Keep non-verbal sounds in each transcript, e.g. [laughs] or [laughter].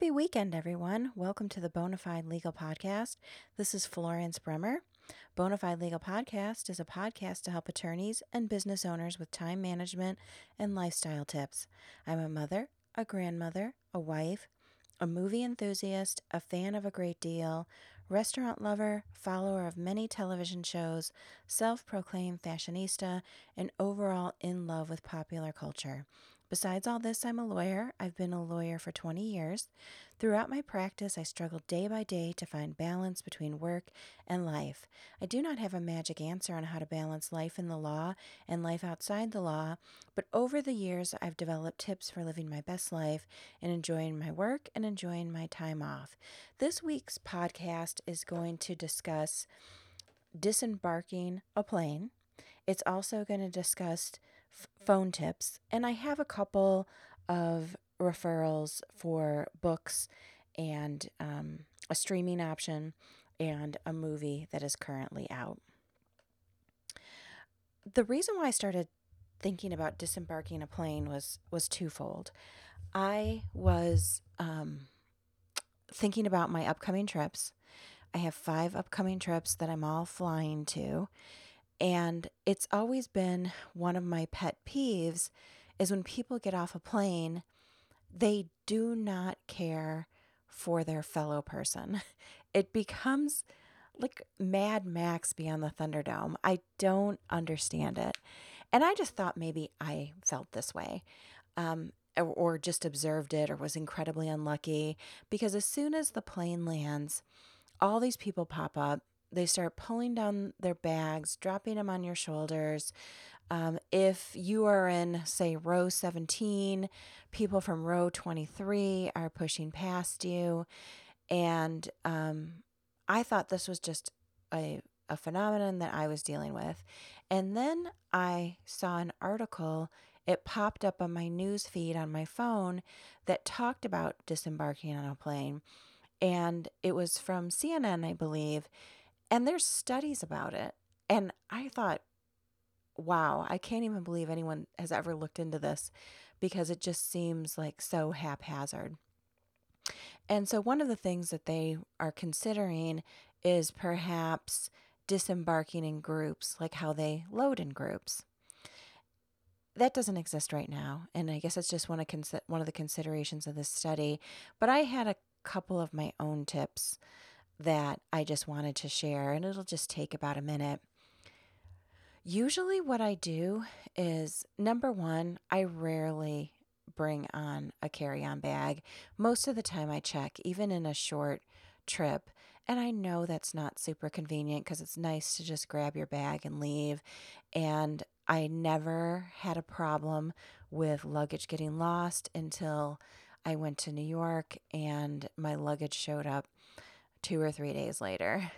Happy weekend, everyone. Welcome to the Bonafide Legal Podcast. This is Florence Bremer. Bonafide Legal Podcast is a podcast to help attorneys and business owners with time management and lifestyle tips. I'm a mother, a grandmother, a wife, a movie enthusiast, a fan of a great deal, restaurant lover, follower of many television shows, self proclaimed fashionista, and overall in love with popular culture. Besides all this, I'm a lawyer. I've been a lawyer for 20 years. Throughout my practice, I struggled day by day to find balance between work and life. I do not have a magic answer on how to balance life in the law and life outside the law, but over the years, I've developed tips for living my best life and enjoying my work and enjoying my time off. This week's podcast is going to discuss disembarking a plane. It's also going to discuss f- phone tips, and I have a couple of referrals for books and um, a streaming option and a movie that is currently out. The reason why I started thinking about disembarking a plane was was twofold. I was um, thinking about my upcoming trips. I have five upcoming trips that I'm all flying to, and it's always been one of my pet peeves is when people get off a plane, they do not care for their fellow person. [laughs] It becomes like Mad Max beyond the Thunderdome. I don't understand it. And I just thought maybe I felt this way. Um, or, or just observed it or was incredibly unlucky because as soon as the plane lands, all these people pop up they start pulling down their bags, dropping them on your shoulders. Um, if you are in, say, row 17, people from row 23 are pushing past you. And um, I thought this was just a, a phenomenon that I was dealing with. And then I saw an article, it popped up on my news feed on my phone that talked about disembarking on a plane. And it was from CNN, I believe and there's studies about it. And I thought, wow, I can't even believe anyone has ever looked into this because it just seems like so haphazard. And so, one of the things that they are considering is perhaps disembarking in groups, like how they load in groups. That doesn't exist right now, and I guess it's just one of one of the considerations of this study. But I had a couple of my own tips that I just wanted to share, and it'll just take about a minute. Usually, what I do is number one, I rarely bring on a carry on bag. Most of the time, I check, even in a short trip. And I know that's not super convenient because it's nice to just grab your bag and leave. And I never had a problem with luggage getting lost until I went to New York and my luggage showed up two or three days later.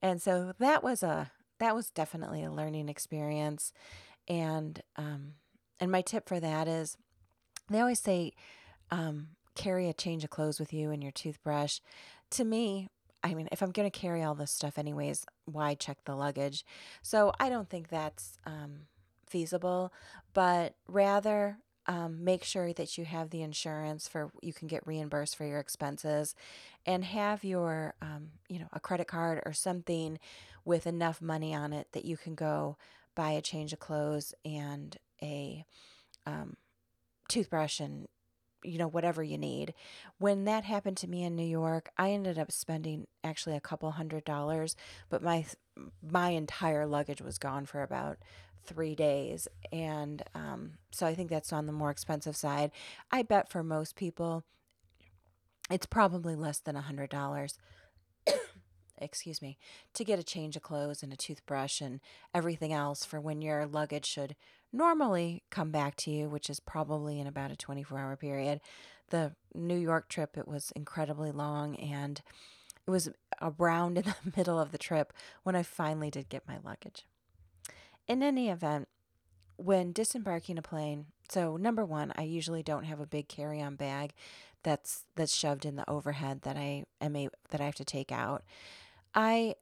And so that was a that was definitely a learning experience. And um, and my tip for that is they always say um, carry a change of clothes with you and your toothbrush. To me, I mean, if I'm going to carry all this stuff anyways, why check the luggage? So I don't think that's um, feasible, but rather um, make sure that you have the insurance for you can get reimbursed for your expenses and have your um, you know a credit card or something with enough money on it that you can go buy a change of clothes and a um, toothbrush and you know whatever you need when that happened to me in new york i ended up spending actually a couple hundred dollars but my my entire luggage was gone for about three days. And um, so I think that's on the more expensive side. I bet for most people, it's probably less than a $100. excuse me, to get a change of clothes and a toothbrush and everything else for when your luggage should normally come back to you, which is probably in about a 24 hour period. The New York trip, it was incredibly long and it was around [laughs] in the middle of the trip when I finally did get my luggage. In any event, when disembarking a plane, so number one, I usually don't have a big carry-on bag that's that's shoved in the overhead that I am a, that I have to take out. I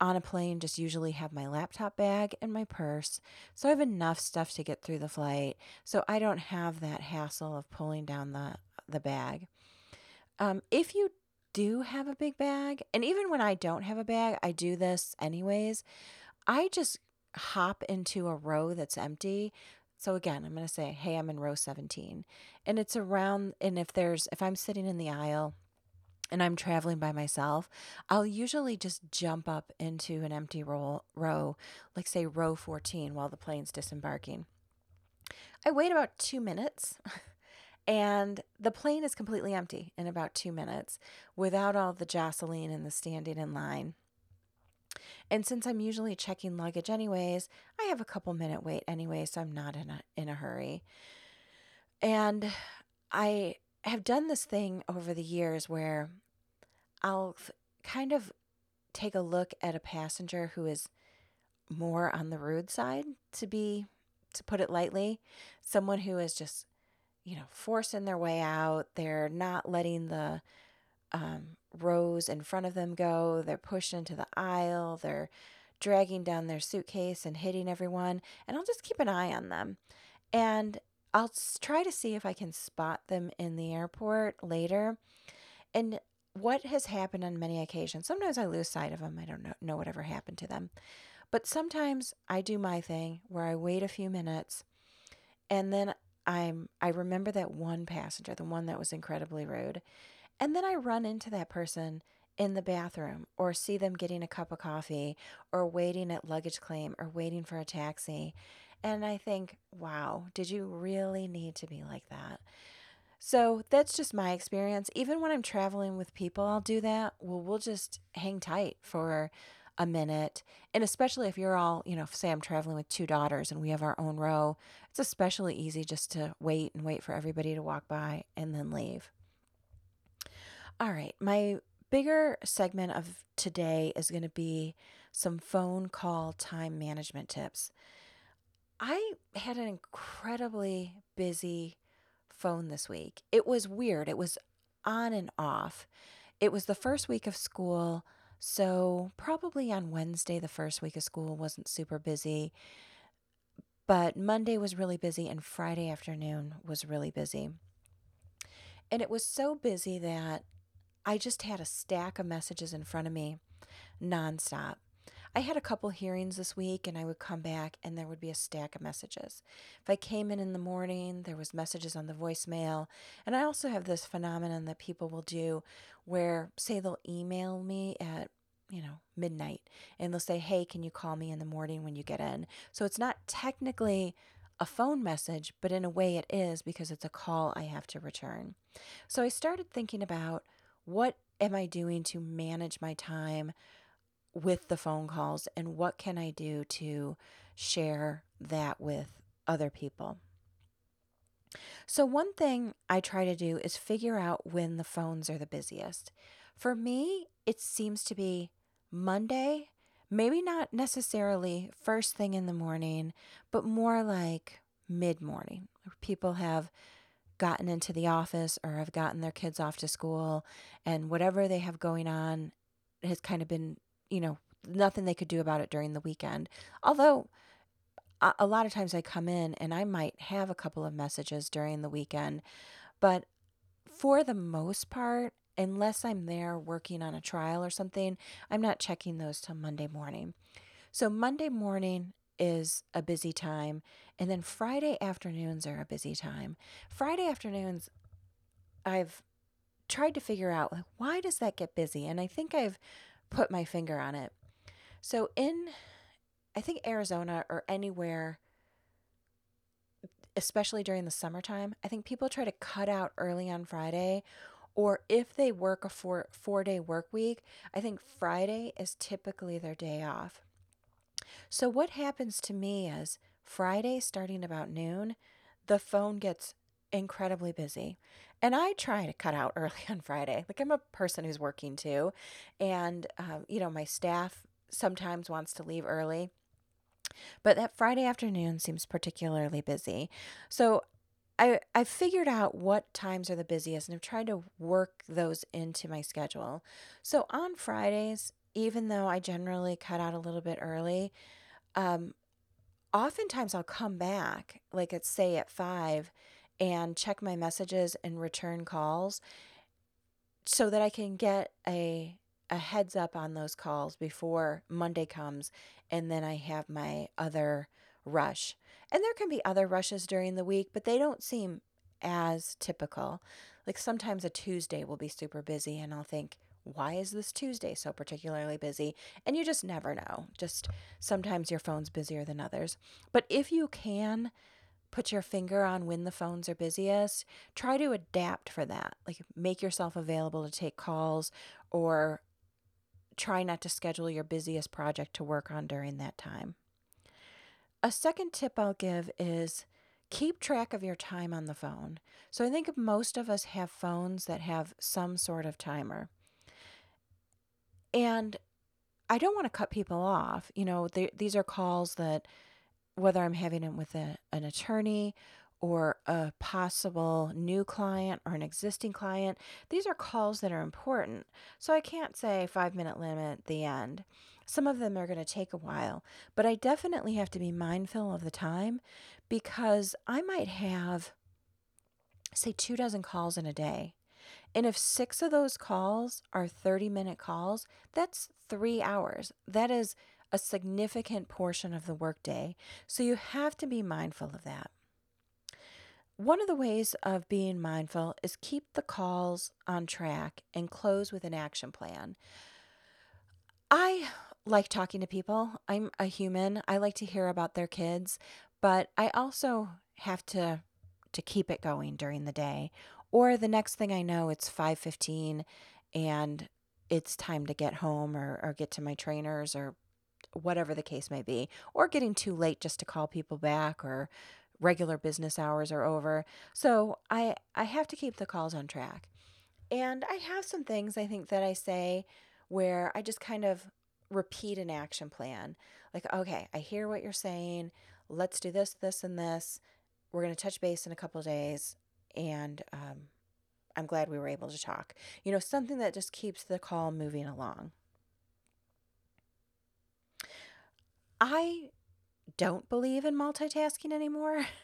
on a plane just usually have my laptop bag and my purse. So I have enough stuff to get through the flight. So I don't have that hassle of pulling down the the bag. Um, if you do have a big bag, and even when I don't have a bag, I do this anyways. I just hop into a row that's empty. So again, I'm going to say, hey, I'm in row 17. And it's around, and if there's, if I'm sitting in the aisle and I'm traveling by myself, I'll usually just jump up into an empty row, row, like say row 14 while the plane's disembarking. I wait about two minutes [laughs] and the plane is completely empty in about two minutes without all the jostling and the standing in line. And since I'm usually checking luggage anyways, I have a couple minute wait anyway, so I'm not in a in a hurry. And I have done this thing over the years where I'll kind of take a look at a passenger who is more on the rude side to be to put it lightly, someone who is just you know forcing their way out, they're not letting the um, rows in front of them go. They're pushed into the aisle. They're dragging down their suitcase and hitting everyone. And I'll just keep an eye on them. And I'll try to see if I can spot them in the airport later. And what has happened on many occasions, sometimes I lose sight of them. I don't know, know whatever happened to them. But sometimes I do my thing where I wait a few minutes and then I'm I remember that one passenger, the one that was incredibly rude. And then I run into that person in the bathroom or see them getting a cup of coffee or waiting at luggage claim or waiting for a taxi. And I think, wow, did you really need to be like that? So that's just my experience. Even when I'm traveling with people, I'll do that. Well, we'll just hang tight for a minute. And especially if you're all, you know, say I'm traveling with two daughters and we have our own row, it's especially easy just to wait and wait for everybody to walk by and then leave. All right. My bigger segment of today is going to be some phone call time management tips. I had an incredibly busy phone this week. It was weird. It was on and off. It was the first week of school. So, probably on Wednesday, the first week of school wasn't super busy. But Monday was really busy, and Friday afternoon was really busy. And it was so busy that I just had a stack of messages in front of me nonstop. I had a couple hearings this week and I would come back and there would be a stack of messages. If I came in in the morning, there was messages on the voicemail. And I also have this phenomenon that people will do where say they'll email me at you know, midnight and they'll say, "Hey, can you call me in the morning when you get in?" So it's not technically a phone message, but in a way it is because it's a call I have to return. So I started thinking about what am I doing to manage my time with the phone calls and what can I do to share that with other people? So, one thing I try to do is figure out when the phones are the busiest. For me, it seems to be Monday, maybe not necessarily first thing in the morning, but more like mid morning. People have gotten into the office or have gotten their kids off to school and whatever they have going on has kind of been, you know, nothing they could do about it during the weekend. Although a, lot of times I come in and I might have a couple of messages during the weekend, but for the most part, unless I'm there working on a trial or something, I'm not checking those till Monday morning. So Monday morning is a busy time. And then Friday afternoons are a busy time. Friday afternoons, I've tried to figure out like, why does that get busy? And I think I've put my finger on it. So in, I think Arizona or anywhere, especially during the summertime, I think people try to cut out early on Friday or if they work a four four day work week, I think Friday is typically their day off. So, what happens to me is Friday, starting about noon, the phone gets incredibly busy. And I try to cut out [laughs] early on Friday. Like, I'm a person who's working too. And, um, you know, my staff sometimes wants to leave early. But that Friday afternoon seems particularly busy. So I, I figured out what times are the busiest and I've tried to work those into my schedule. So on Fridays, even though I generally cut out a little bit early, um, oftentimes I'll come back, like at say at five, and check my messages and return calls. so that I can get a a heads up on those calls before Monday comes and then I have my other rush. And there can be other rushes during the week, but they don't seem as typical. Like sometimes a Tuesday will be super busy and I'll think, why is this Tuesday so particularly busy? And you just never know. Just sometimes your phone's busier than others. But if you can put your finger on when the phones are busiest, try to adapt for that. Like make yourself available to take calls or try not to schedule your busiest project to work on during that time. A second tip I'll give is keep track of your time on the phone. So I think most of us have phones that have some sort of timer. And I don't want to cut people off. You know, these are calls that, whether I'm having them with a, an attorney or a possible new client or an existing client, these are calls that are important. So I can't say five minute limit, the end. Some of them are going to take a while, but I definitely have to be mindful of the time because I might have, say, two dozen calls in a day. And if six of those calls are 30 minute calls, that's three hours. That is a significant portion of the workday. So you have to be mindful of that. One of the ways of being mindful is keep the calls on track and close with an action plan. I like talking to people. I'm a human. I like to hear about their kids, but I also have to to keep it going during the day or the next thing I know, it's 5:15 and it's time to get home or, or get to my trainers or whatever the case may be, or getting too late just to call people back or regular business hours are over. So I I have to keep the calls on track. And I have some things I think that I say where I just kind of repeat an action plan. Like, okay, I hear what you're saying. Let's do this, this, and this. We're going to touch base in a couple days and um, I'm glad we were able to talk. You know, something that just keeps the call moving along. I don't believe in multitasking anymore. [laughs]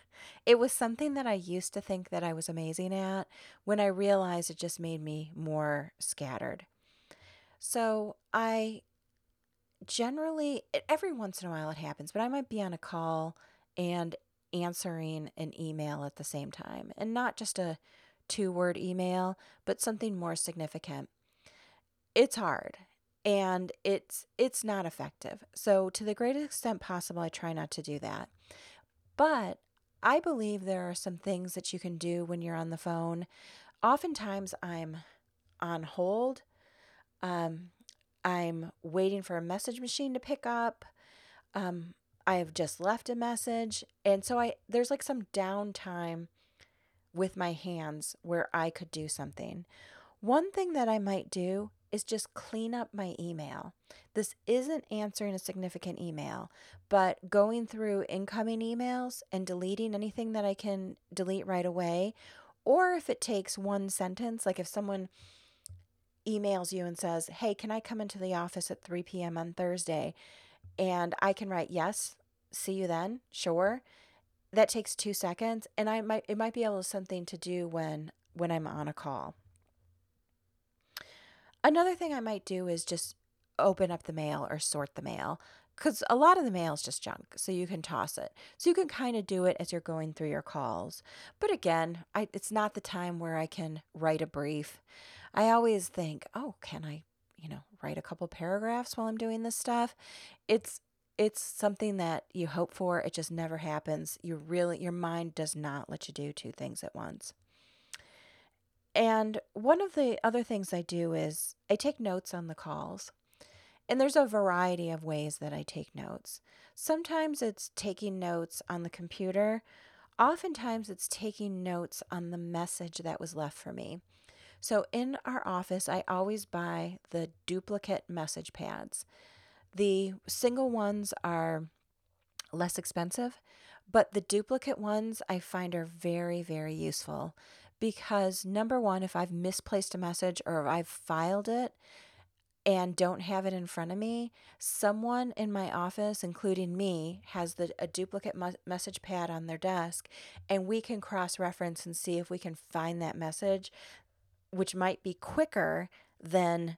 It was something that I used to think that I was amazing at when I realized it just made me more scattered. So I generally, every once in a while it happens, but I might be on a call and answering an email at the same time and not just a two word email, but something more significant. It's hard and it's it's not effective. So to the greatest extent possible I try not to do that. But I believe there are some things that you can do when you're on the phone. Oftentimes I'm on hold. Um, I'm waiting for a message machine to pick up. Um, I have just left a message. And so I there's like some downtime with my hands where I could do something. One thing that I might do is just clean up my email. This isn't answering a significant email, but going through incoming emails and deleting anything that I can delete right away. Or if it takes one sentence, like if someone emails you and says, Hey, can I come into the office at 3 p.m. on Thursday? and I can write yes, see you then, sure. That takes 2 seconds and I might it might be able to something to do when when I'm on a call. Another thing I might do is just open up the mail or sort the mail because a lot of the mail is just junk so you can toss it so you can kind of do it as you're going through your calls but again I, it's not the time where i can write a brief i always think oh can i you know, write a couple paragraphs while I'm doing this stuff. It's it's something that you hope for, it just never happens. You really your mind does not let you do two things at once. And one of the other things I do is I take notes on the calls. And there's a variety of ways that I take notes. Sometimes it's taking notes on the computer. Oftentimes it's taking notes on the message that was left for me. So in our office, I always buy the duplicate message pads. The single ones are less expensive, but the duplicate ones I find are very, very useful because number one, if I've misplaced a message or if I've filed it and don't have it in front of me, someone in my office, including me, has the, a duplicate mu- message pad on their desk, and we can cross reference and see if we can find that message which might be quicker than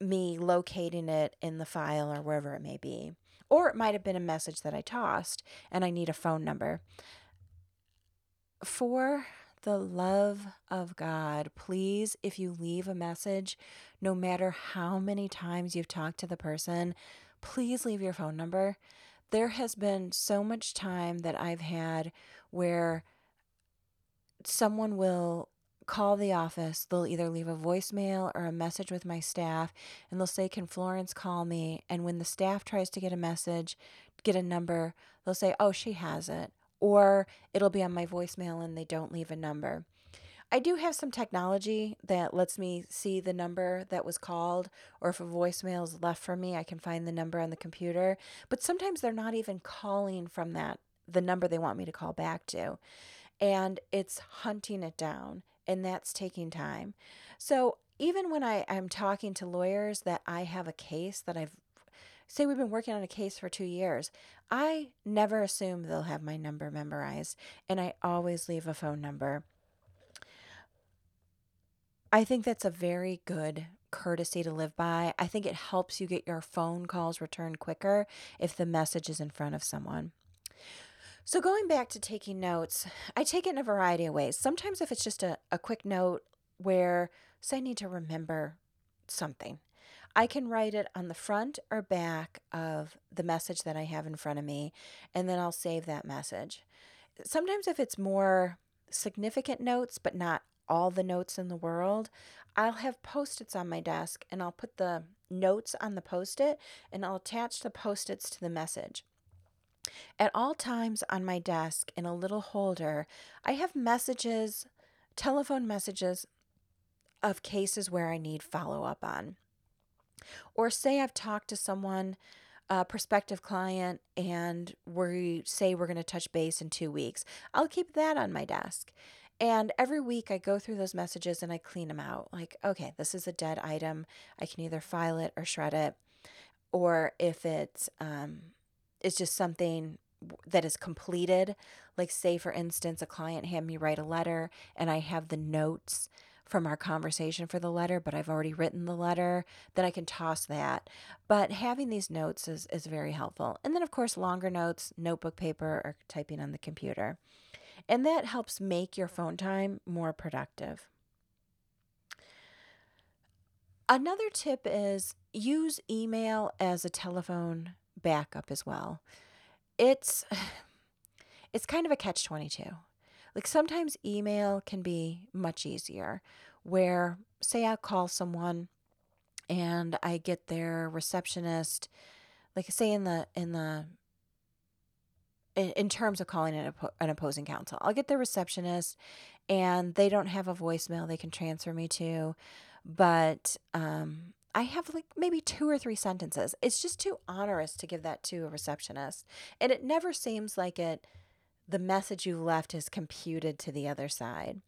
me locating it in the file or wherever it may be. Or it might have been a message that I tossed and I need a phone number. For the love of God, please, if you leave a message, no matter how many times you've talked to the person, please leave your phone number. There has been so much time that I've had where someone will call the office. They'll either leave a voicemail or a message with my staff, and they'll say, Can Florence call me? And when the staff tries to get a message, get a number, they'll say, Oh, she has it. Or it'll be on my voicemail and they don't leave a number. I do have some technology that lets me see the number that was called, or if a voicemail is left for me, I can find the number on the computer. But sometimes they're not even calling from that, the number they want me to call back to. And it's hunting it down, and that's taking time. So even when I, I'm talking to lawyers that I have a case that I've say we've been working on a case for two years. I never assume they'll have my number memorized, and I always leave a phone number. I think that's a very good courtesy to live by. I think it helps you get your phone calls returned quicker if the message is in front of someone. So, going back to taking notes, I take it in a variety of ways. Sometimes, if it's just a, a quick note where, say, I need to remember something, I can write it on the front or back of the message that I have in front of me, and then I'll save that message. Sometimes, if it's more significant notes, but not all the notes in the world, I'll have post its on my desk and I'll put the notes on the post it and I'll attach the post its to the message. At all times on my desk in a little holder, I have messages, telephone messages of cases where I need follow up on. Or say I've talked to someone, a prospective client, and we say we're going to touch base in two weeks. I'll keep that on my desk. And every week I go through those messages and I clean them out. Like, okay, this is a dead item. I can either file it or shred it. Or if it's um, it's just something that is completed, like say for instance, a client had me write a letter and I have the notes from our conversation for the letter, but I've already written the letter, then I can toss that. But having these notes is, is very helpful. And then, of course, longer notes, notebook paper, or typing on the computer. And that helps make your phone time more productive. Another tip is use email as a telephone backup as well. It's [sighs] it's kind of a catch 22. Like sometimes email can be much easier where say I call someone and I get their receptionist like say in the in the in, terms of calling an, an opposing counsel. I'll get the receptionist and they don't have a voicemail they can transfer me to, but um I have like maybe two or three sentences. It's just too onerous to give that to a receptionist. And it never seems like it the message you left is computed to the other side.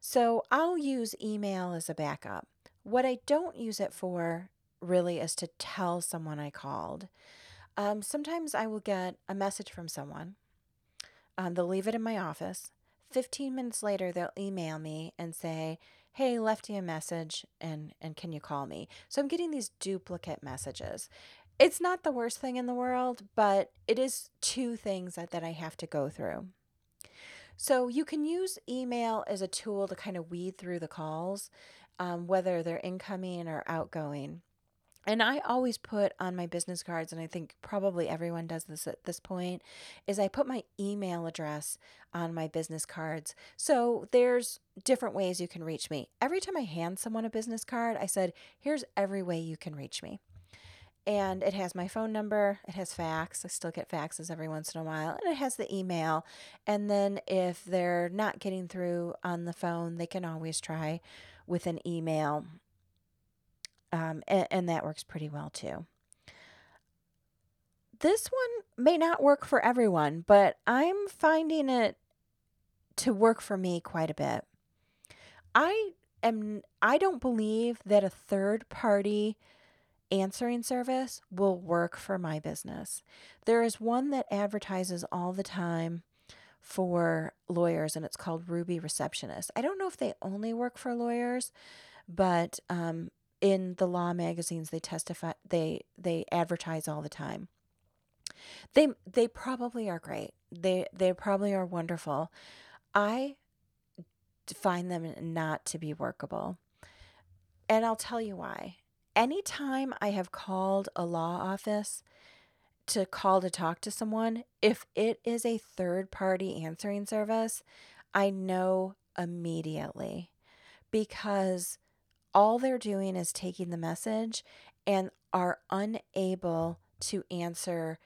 So I'll use email as a backup. What I don't use it for really is to tell someone I called. Um, sometimes I will get a message from someone. Um, they'll leave it in my office. 15 minutes later, they'll email me and say, hey left you a message and and can you call me so i'm getting these duplicate messages it's not the worst thing in the world but it is two things that, that i have to go through so you can use email as a tool to kind of weed through the calls um, whether they're incoming or outgoing and I always put on my business cards, and I think probably everyone does this at this point, is I put my email address on my business cards. So there's different ways you can reach me. Every time I hand someone a business card, I said, here's every way you can reach me. And it has my phone number, it has fax. I still get faxes every once in a while, and it has the email. And then if they're not getting through on the phone, they can always try with an email um, and, and that works pretty well too. This one may not work for everyone, but I'm finding it to work for me quite a bit. I am I don't believe that a third party answering service will work for my business. There is one that advertises all the time for lawyers and it's called Ruby Receptionist. I don't know if they only work for lawyers, but um, in the law magazines they testify they they advertise all the time. They they probably are great. They they probably are wonderful. I find them not to be workable. And I'll tell you why. Anytime I have called a law office to call to talk to someone, if it is a third party answering service, I know immediately because all they're doing is taking the message and are unable to answer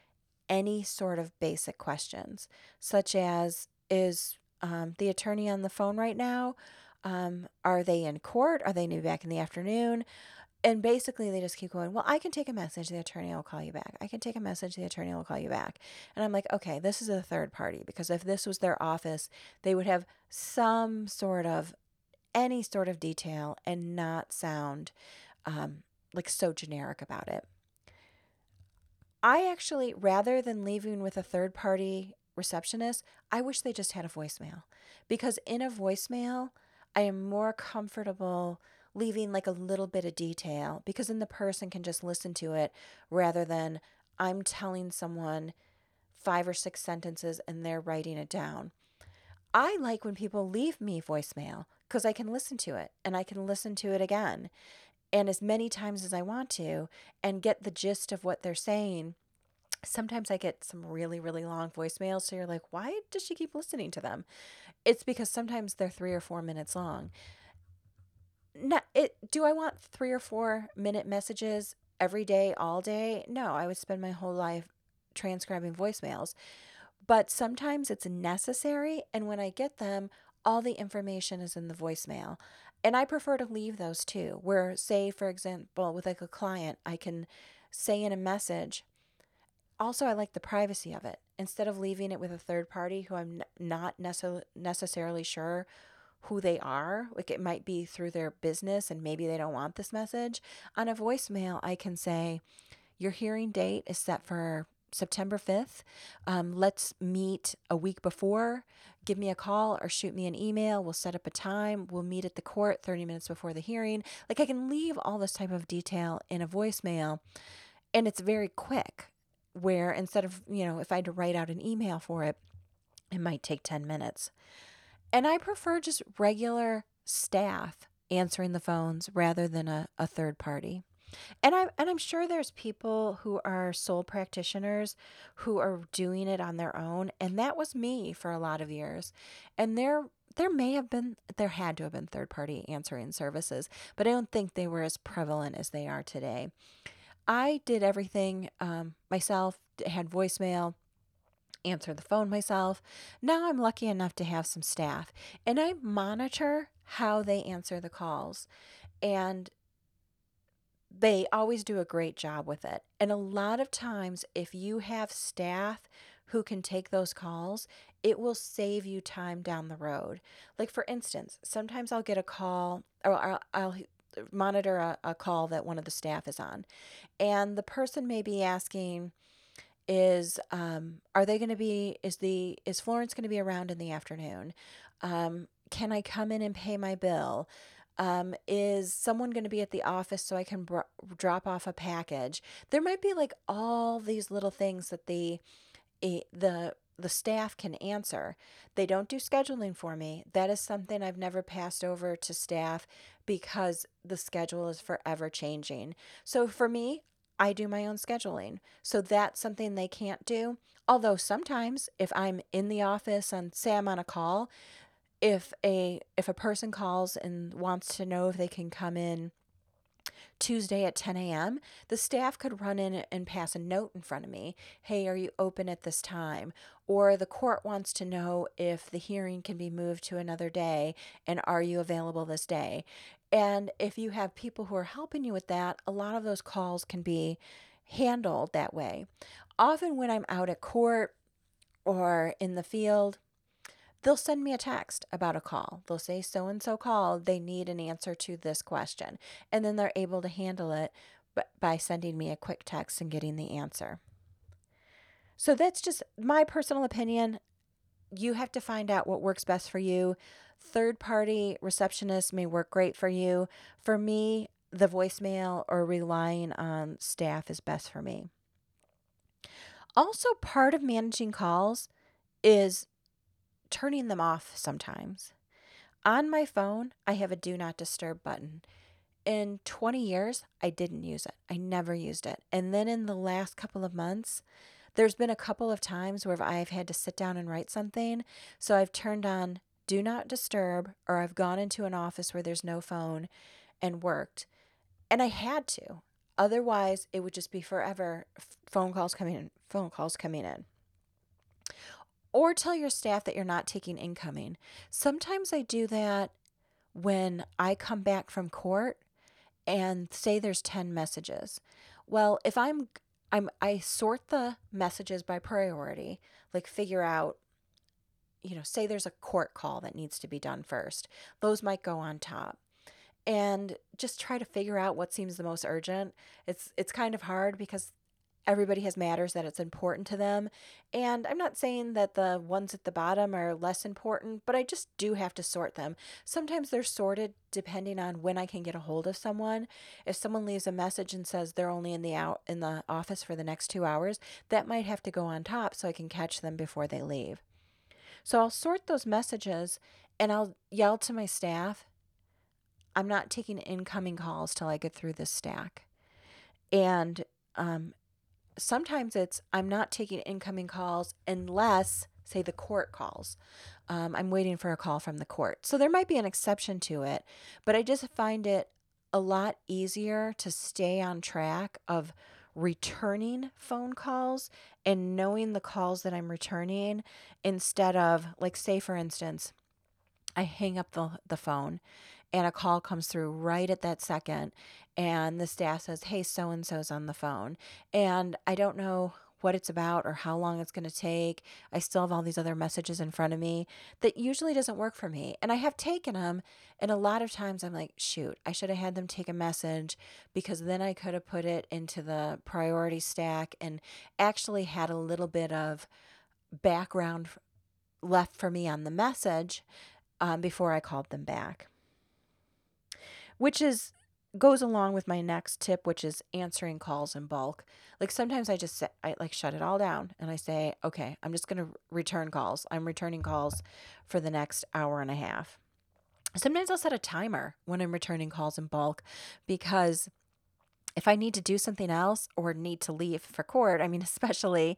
any sort of basic questions, such as Is um, the attorney on the phone right now? Um, are they in court? Are they new back in the afternoon? And basically, they just keep going, Well, I can take a message, the attorney will call you back. I can take a message, the attorney will call you back. And I'm like, Okay, this is a third party because if this was their office, they would have some sort of, any sort of detail and not sound um, like so generic about it. I actually, rather than leaving with a third party receptionist, I wish they just had a voicemail because in a voicemail, I am more comfortable leaving like a little bit of detail because then the person can just listen to it rather than I'm telling someone five or six sentences and they're writing it down. I like when people leave me voicemail because I can listen to it and I can listen to it again and as many times as I want to and get the gist of what they're saying. Sometimes I get some really, really long voicemails. So you're like, why does she keep listening to them? It's because sometimes they're three or four minutes long. Not, it, do I want three or four minute messages every day, all day? No, I would spend my whole life transcribing voicemails. But sometimes it's necessary. And when I get them, all the information is in the voicemail. And I prefer to leave those too, where, say, for example, with like a client, I can say in a message, also, I like the privacy of it. Instead of leaving it with a third party who I'm not necess- necessarily sure who they are, like it might be through their business and maybe they don't want this message. On a voicemail, I can say, Your hearing date is set for September 5th. Um, let's meet a week before. Give me a call or shoot me an email. We'll set up a time. We'll meet at the court 30 minutes before the hearing. Like I can leave all this type of detail in a voicemail and it's very quick. Where instead of, you know, if I had to write out an email for it, it might take 10 minutes. And I prefer just regular staff answering the phones rather than a, a third party. And I'm and I'm sure there's people who are sole practitioners who are doing it on their own, and that was me for a lot of years. And there there may have been there had to have been third party answering services, but I don't think they were as prevalent as they are today. I did everything um, myself, had voicemail, answer the phone myself. Now I'm lucky enough to have some staff and I monitor how they answer the calls. And they always do a great job with it. And a lot of times, if you have staff who can take those calls, it will save you time down the road. Like, for instance, sometimes I'll get a call or I'll, I'll monitor a, a call that one of the staff is on, and the person may be asking, is um are they going to be is the is Florence going to be around in the afternoon? Um can I come in and pay my bill? Um, is someone going to be at the office so I can br- drop off a package? There might be like all these little things that the eh, the the staff can answer. They don't do scheduling for me. That is something I've never passed over to staff because the schedule is forever changing. So for me, I do my own scheduling. So that's something they can't do. Although sometimes if I'm in the office and say I'm on a call, if a if a person calls and wants to know if they can come in Tuesday at 10 a.m., the staff could run in and pass a note in front of me. Hey, are you open at this time? Or the court wants to know if the hearing can be moved to another day and are you available this day? And if you have people who are helping you with that, a lot of those calls can be handled that way. Often when I'm out at court or in the field, they'll send me a text about a call. They'll say, so and so called, they need an answer to this question. And then they're able to handle it by sending me a quick text and getting the answer. So that's just my personal opinion. You have to find out what works best for you. Third party receptionist may work great for you. For me, the voicemail or relying on staff is best for me. Also, part of managing calls is turning them off sometimes. On my phone, I have a do not disturb button. In 20 years, I didn't use it. I never used it. And then in the last couple of months, there's been a couple of times where I've had to sit down and write something. So I've turned on do not disturb, or I've gone into an office where there's no phone and worked. And I had to. Otherwise, it would just be forever phone calls coming in, phone calls coming in. Or tell your staff that you're not taking incoming. Sometimes I do that when I come back from court and say there's 10 messages. Well, if I'm I'm I sort the messages by priority, like figure out you know, say there's a court call that needs to be done first. Those might go on top. And just try to figure out what seems the most urgent. It's it's kind of hard because everybody has matters that it's important to them. And I'm not saying that the ones at the bottom are less important, but I just do have to sort them. Sometimes they're sorted depending on when I can get a hold of someone. If someone leaves a message and says they're only in the out in the office for the next 2 hours, that might have to go on top so I can catch them before they leave. So I'll sort those messages and I'll yell to my staff, I'm not taking incoming calls till I get through this stack. And um, sometimes it's I'm not taking incoming calls unless, say, the court calls. Um, I'm waiting for a call from the court. So there might be an exception to it, but I just find it a lot easier to stay on track of returning phone calls and knowing the calls that I'm returning instead of, like, say, for instance, I hang up the, the phone and a call comes through right at that second and the staff says hey so and so's on the phone and i don't know what it's about or how long it's going to take. I still have all these other messages in front of me that usually doesn't work for me and i have taken them and a lot of times i'm like shoot i should have had them take a message because then i could have put it into the priority stack and actually had a little bit of background left for me on the message um, before i called them back which is goes along with my next tip which is answering calls in bulk. Like sometimes i just say, i like shut it all down and i say okay i'm just going to return calls. I'm returning calls for the next hour and a half. Sometimes i'll set a timer when i'm returning calls in bulk because if i need to do something else or need to leave for court i mean [laughs] especially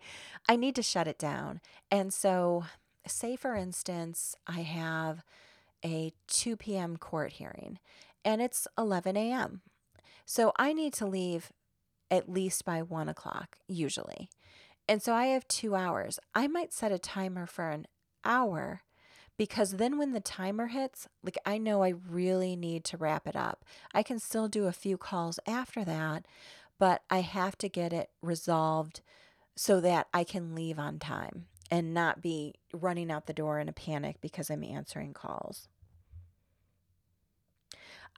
i need to shut it down. And so say for instance i have a 2 p.m court hearing and it's 11 a.m. So I need to leave at least by one o'clock, usually. And so I have two hours. I might set a timer for an hour because then when the timer hits, like I know I really need to wrap it up. I can still do a few calls after that, but I have to get it resolved so that I can leave on time and not be running out the door in a panic because I'm answering calls.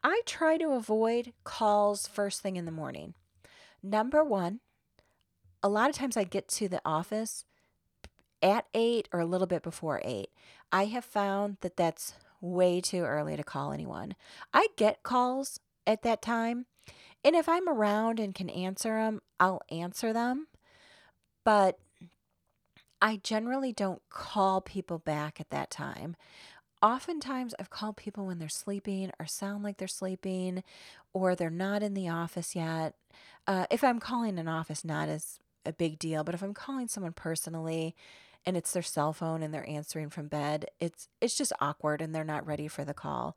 I try to avoid calls first thing in the morning. Number one, a lot of times I get to the office at eight or a little bit before eight. I have found that that's way too early to call anyone. I get calls at that time, and if I'm around and can answer them, I'll answer them. But I generally don't call people back at that time oftentimes I've called people when they're sleeping or sound like they're sleeping or they're not in the office yet. Uh, if I'm calling an office, not as a big deal, but if I'm calling someone personally and it's their cell phone and they're answering from bed, it's it's just awkward and they're not ready for the call.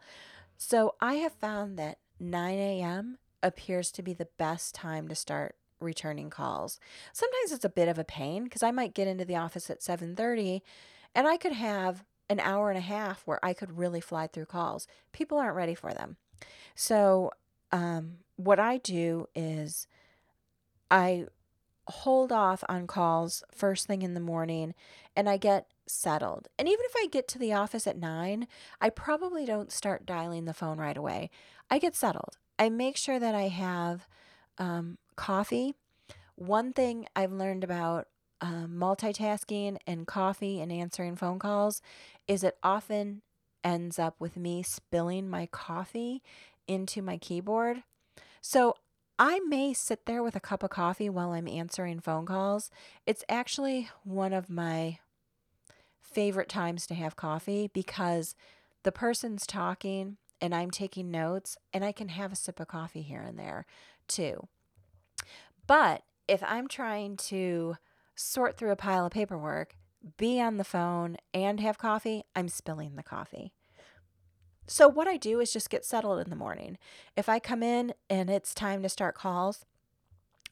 So I have found that 9 a.m. appears to be the best time to start returning calls. Sometimes it's a bit of a pain because I might get into the office at 7:30 and I could have an hour and a half where I could really fly through calls. People aren't ready for them. So, um, what I do is I hold off on calls first thing in the morning and I get settled. And even if I get to the office at nine, I probably don't start dialing the phone right away. I get settled. I make sure that I have um, coffee. One thing I've learned about um, multitasking and coffee and answering phone calls is it often ends up with me spilling my coffee into my keyboard. So I may sit there with a cup of coffee while I'm answering phone calls. It's actually one of my favorite times to have coffee because the person's talking and I'm taking notes and I can have a sip of coffee here and there too. But if I'm trying to sort through a pile of paperwork, be on the phone, and have coffee, I'm spilling the coffee. So, what I do is just get settled in the morning. If I come in and it's time to start calls,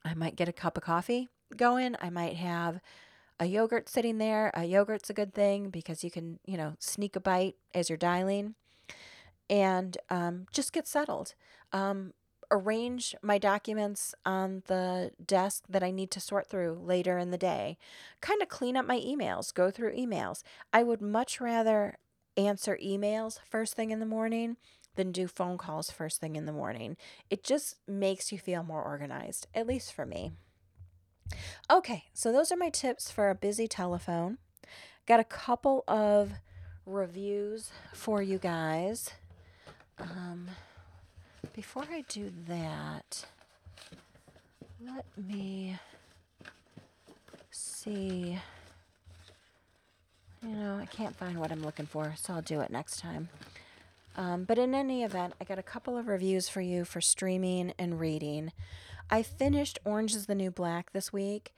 I might get a cup of coffee going. I might have a yogurt sitting there. A yogurt's a good thing because you can, you know, sneak a bite as you're dialing and um, just get settled. Um, arrange my documents on the desk that I need to sort through later in the day. Kind of clean up my emails, go through emails. I would much rather answer emails first thing in the morning than do phone calls first thing in the morning. It just makes you feel more organized, at least for me. Okay, so those are my tips for a busy telephone. Got a couple of reviews for you guys. Um, before I do that, let me see. You know, I can't find what I'm looking for, so I'll do it next time. Um, but in any event, I got a couple of reviews for you for streaming and reading. I finished Orange is the New Black this week.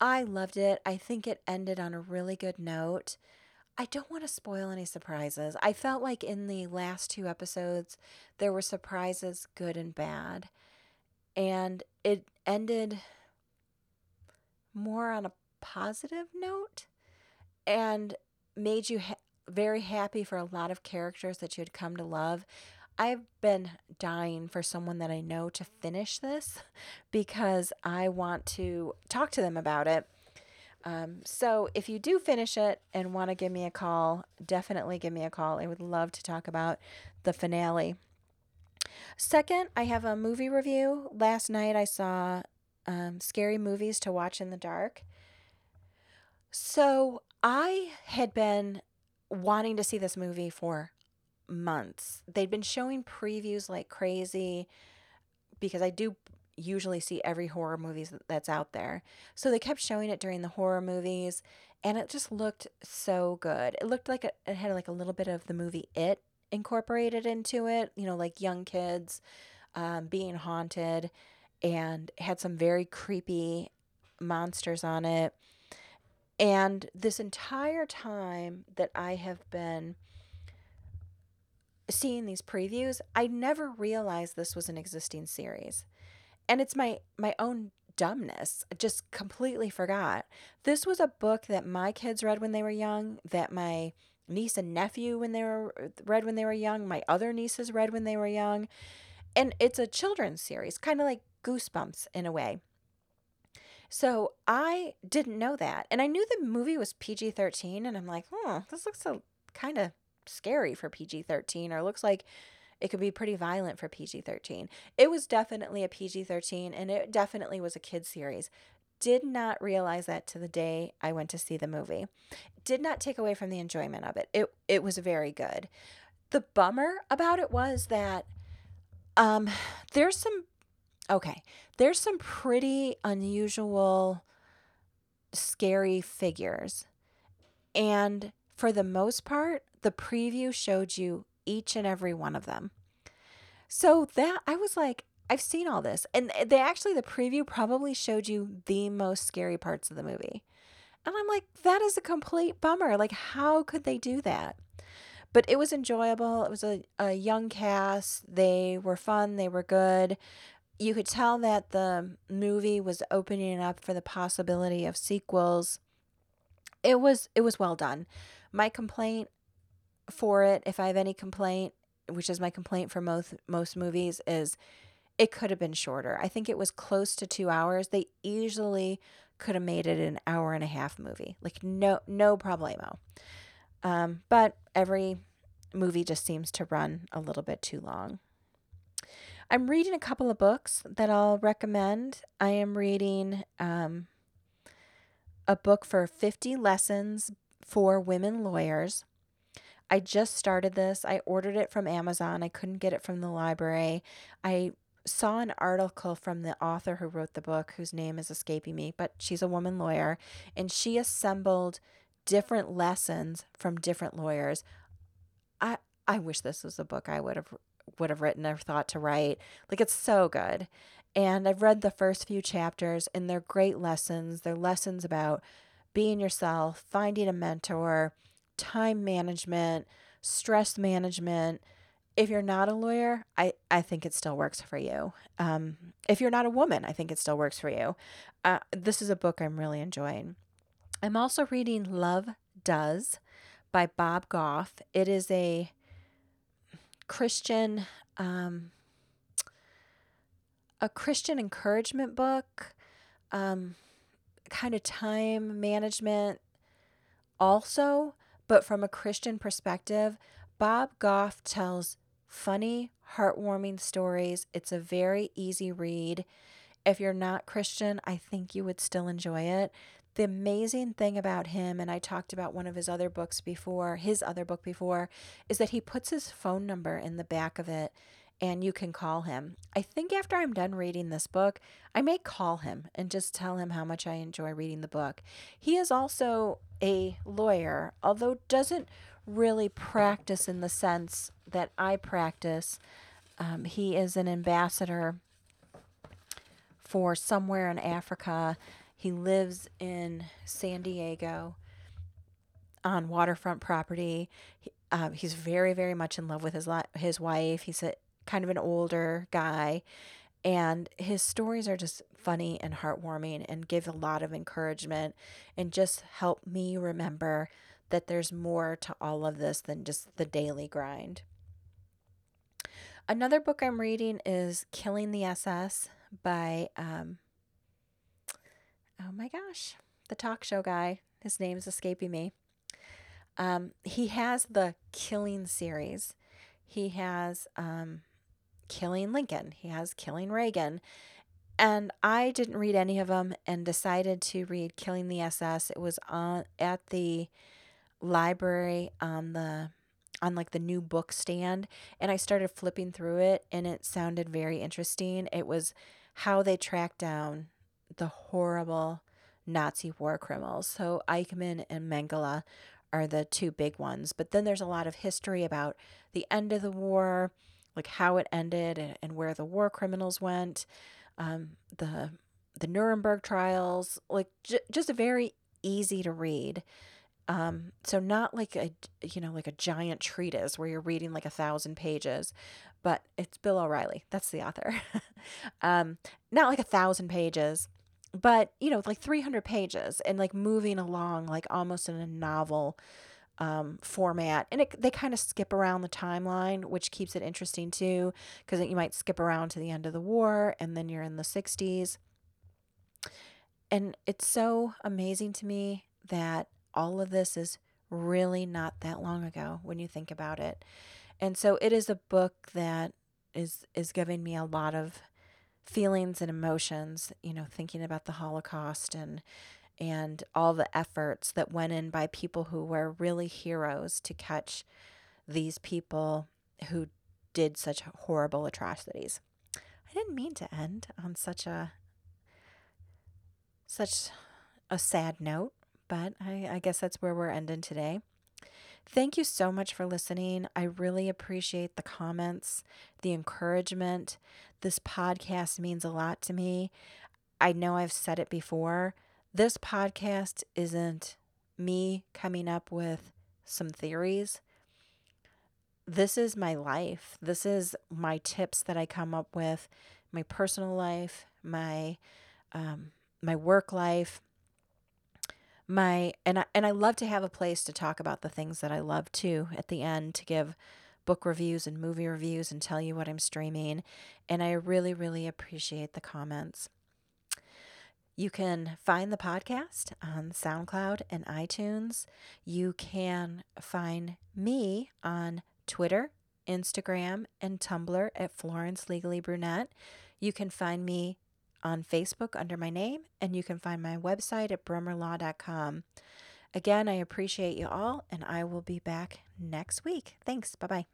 I loved it. I think it ended on a really good note. I don't want to spoil any surprises. I felt like in the last two episodes, there were surprises, good and bad. And it ended more on a positive note and made you ha- very happy for a lot of characters that you had come to love. I've been dying for someone that I know to finish this [laughs] because I want to talk to them about it um, so if you do finish it and want to give me a call, definitely give me a call. I would love to talk about the finale. Second, I have a movie review. Last night I saw um, Scary Movies to Watch in the Dark. So I had been wanting to see this movie for months. They'd been showing previews like crazy because I do usually see every horror movies that's out there. So they kept showing it during the horror movies and it just looked so good. It looked like it, had like a little bit of the movie It incorporated into it, you know, like young kids um, being haunted and had some very creepy monsters on it. And this entire time that I have been seeing these previews, I never realized this was an existing series and it's my my own dumbness. I just completely forgot. This was a book that my kids read when they were young, that my niece and nephew when they were read when they were young, my other nieces read when they were young. And it's a children's series, kind of like Goosebumps in a way. So I didn't know that. And I knew the movie was PG 13. And I'm like, oh, this looks kind of scary for PG 13, or looks like it could be pretty violent for PG 13. It was definitely a PG 13 and it definitely was a kid series. Did not realize that to the day I went to see the movie. Did not take away from the enjoyment of it. It it was very good. The bummer about it was that um there's some okay, there's some pretty unusual scary figures. And for the most part, the preview showed you each and every one of them. So that I was like, I've seen all this. And they actually, the preview probably showed you the most scary parts of the movie. And I'm like, that is a complete bummer. Like, how could they do that? But it was enjoyable. It was a, a young cast. They were fun. They were good. You could tell that the movie was opening up for the possibility of sequels. It was it was well done. My complaint for it, if I have any complaint, which is my complaint for most most movies, is it could have been shorter. I think it was close to two hours. They easily could have made it an hour and a half movie, like no no problemo. Um, but every movie just seems to run a little bit too long. I'm reading a couple of books that I'll recommend. I am reading um, a book for 50 lessons for women lawyers. I just started this. I ordered it from Amazon. I couldn't get it from the library. I saw an article from the author who wrote the book, whose name is escaping me, but she's a woman lawyer, and she assembled different lessons from different lawyers. I I wish this was a book I would have would have written or thought to write. Like it's so good. And I've read the first few chapters and they're great lessons. They're lessons about being yourself, finding a mentor, time management, stress management. If you're not a lawyer, I, I think it still works for you. Um, if you're not a woman, I think it still works for you. Uh, this is a book I'm really enjoying. I'm also reading Love Does by Bob Goff. It is a Christian um, a Christian encouragement book, um, kind of time management also, but from a Christian perspective. Bob Goff tells funny, heartwarming stories. It's a very easy read. If you're not Christian, I think you would still enjoy it. The amazing thing about him, and I talked about one of his other books before, his other book before, is that he puts his phone number in the back of it and you can call him. I think after I'm done reading this book, I may call him and just tell him how much I enjoy reading the book. He is also a lawyer, although doesn't really practice in the sense that I practice. Um, he is an ambassador for somewhere in Africa. He lives in San Diego on waterfront property. Uh, he's very, very much in love with his his wife. He's a kind of an older guy. And his stories are just funny and heartwarming and give a lot of encouragement and just help me remember that there's more to all of this than just the daily grind. Another book I'm reading is Killing the SS by, um, oh my gosh, the talk show guy. His name is escaping me. Um, he has the Killing series. He has um, killing Lincoln, he has killing Reagan. And I didn't read any of them and decided to read Killing the SS. It was on at the library on the on like the new book stand and I started flipping through it and it sounded very interesting. It was how they tracked down the horrible Nazi war criminals. So Eichmann and Mengele are the two big ones, but then there's a lot of history about the end of the war, like how it ended and, and where the war criminals went, um, the the Nuremberg trials, like j- just a very easy to read. Um, so not like a you know like a giant treatise where you're reading like a thousand pages, but it's Bill O'Reilly. That's the author. [laughs] um, not like a thousand pages, but you know like 300 pages and like moving along like almost in a novel um, format, and it, they kind of skip around the timeline, which keeps it interesting too, because you might skip around to the end of the war, and then you're in the '60s. And it's so amazing to me that all of this is really not that long ago when you think about it. And so it is a book that is is giving me a lot of feelings and emotions, you know, thinking about the Holocaust and and all the efforts that went in by people who were really heroes to catch these people who did such horrible atrocities. I didn't mean to end on such a such a sad note, but I, I guess that's where we're ending today. Thank you so much for listening. I really appreciate the comments, the encouragement. This podcast means a lot to me. I know I've said it before, this podcast isn't me coming up with some theories. This is my life. This is my tips that I come up with, my personal life, my um, my work life, my and I, and I love to have a place to talk about the things that I love too at the end to give book reviews and movie reviews and tell you what I'm streaming and I really really appreciate the comments. You can find the podcast on SoundCloud and iTunes. You can find me on Twitter, Instagram, and Tumblr at Florence Legally Brunette. You can find me on Facebook under my name, and you can find my website at brummerlaw.com. Again, I appreciate you all, and I will be back next week. Thanks. Bye bye.